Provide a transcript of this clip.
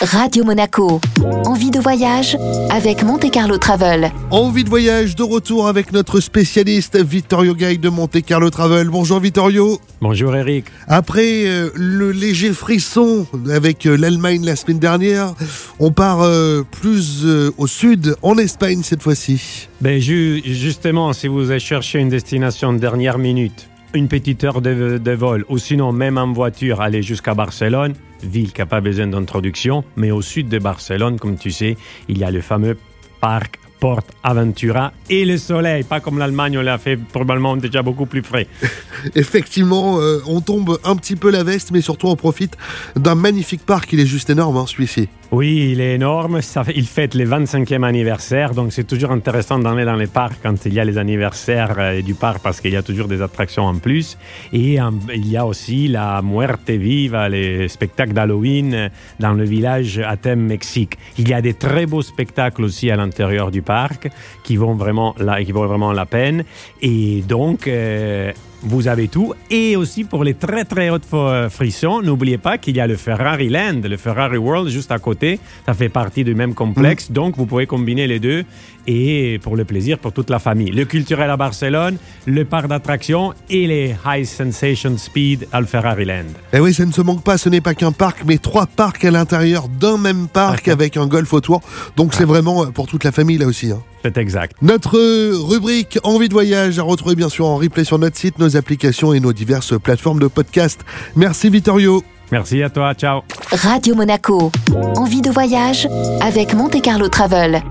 Radio Monaco. Envie de voyage avec Monte Carlo Travel. Envie de voyage de retour avec notre spécialiste Vittorio Gay de Monte Carlo Travel. Bonjour Vittorio. Bonjour Eric. Après euh, le léger frisson avec euh, l'Allemagne la semaine dernière, on part euh, plus euh, au sud, en Espagne cette fois-ci. Ben, ju- justement, si vous cherchez une destination de dernière minute, une petite heure de, vol, ou sinon même en voiture, aller jusqu'à Barcelone, ville qui n'a pas besoin d'introduction, mais au sud de Barcelone, comme tu sais, il y a le fameux parc Porte Aventura et le soleil, pas comme l'Allemagne, on l'a fait probablement déjà beaucoup plus frais. Effectivement, euh, on tombe un petit peu la veste, mais surtout on profite d'un magnifique parc. Il est juste énorme, hein, celui-ci. Oui, il est énorme. Ça fait- il fête le 25e anniversaire, donc c'est toujours intéressant d'aller dans les parcs quand il y a les anniversaires euh, du parc parce qu'il y a toujours des attractions en plus. Et euh, il y a aussi la Muerte Viva, les spectacles d'Halloween euh, dans le village à thème Mexique. Il y a des très beaux spectacles aussi à l'intérieur du parc qui vont vraiment la, qui vont vraiment la peine. Et donc, euh, vous avez tout. Et aussi pour les très très hautes fo- frissons, n'oubliez pas qu'il y a le Ferrari Land, le Ferrari World juste à côté. Ça fait partie du même complexe. Donc vous pouvez combiner les deux et pour le plaisir pour toute la famille. Le culturel à Barcelone, le parc d'attractions et les High Sensation Speed à le Ferrari Land. Et Eh oui, ça ne se manque pas, ce n'est pas qu'un parc, mais trois parcs à l'intérieur d'un même parc avec un golf autour. Donc c'est vraiment euh, pour toute la famille là aussi. hein. C'est exact. Notre rubrique Envie de voyage à retrouver bien sûr en replay sur notre site, nos applications et nos diverses plateformes de podcast. Merci Vittorio. Merci à toi. Ciao. Radio Monaco. Envie de voyage avec Monte Carlo Travel.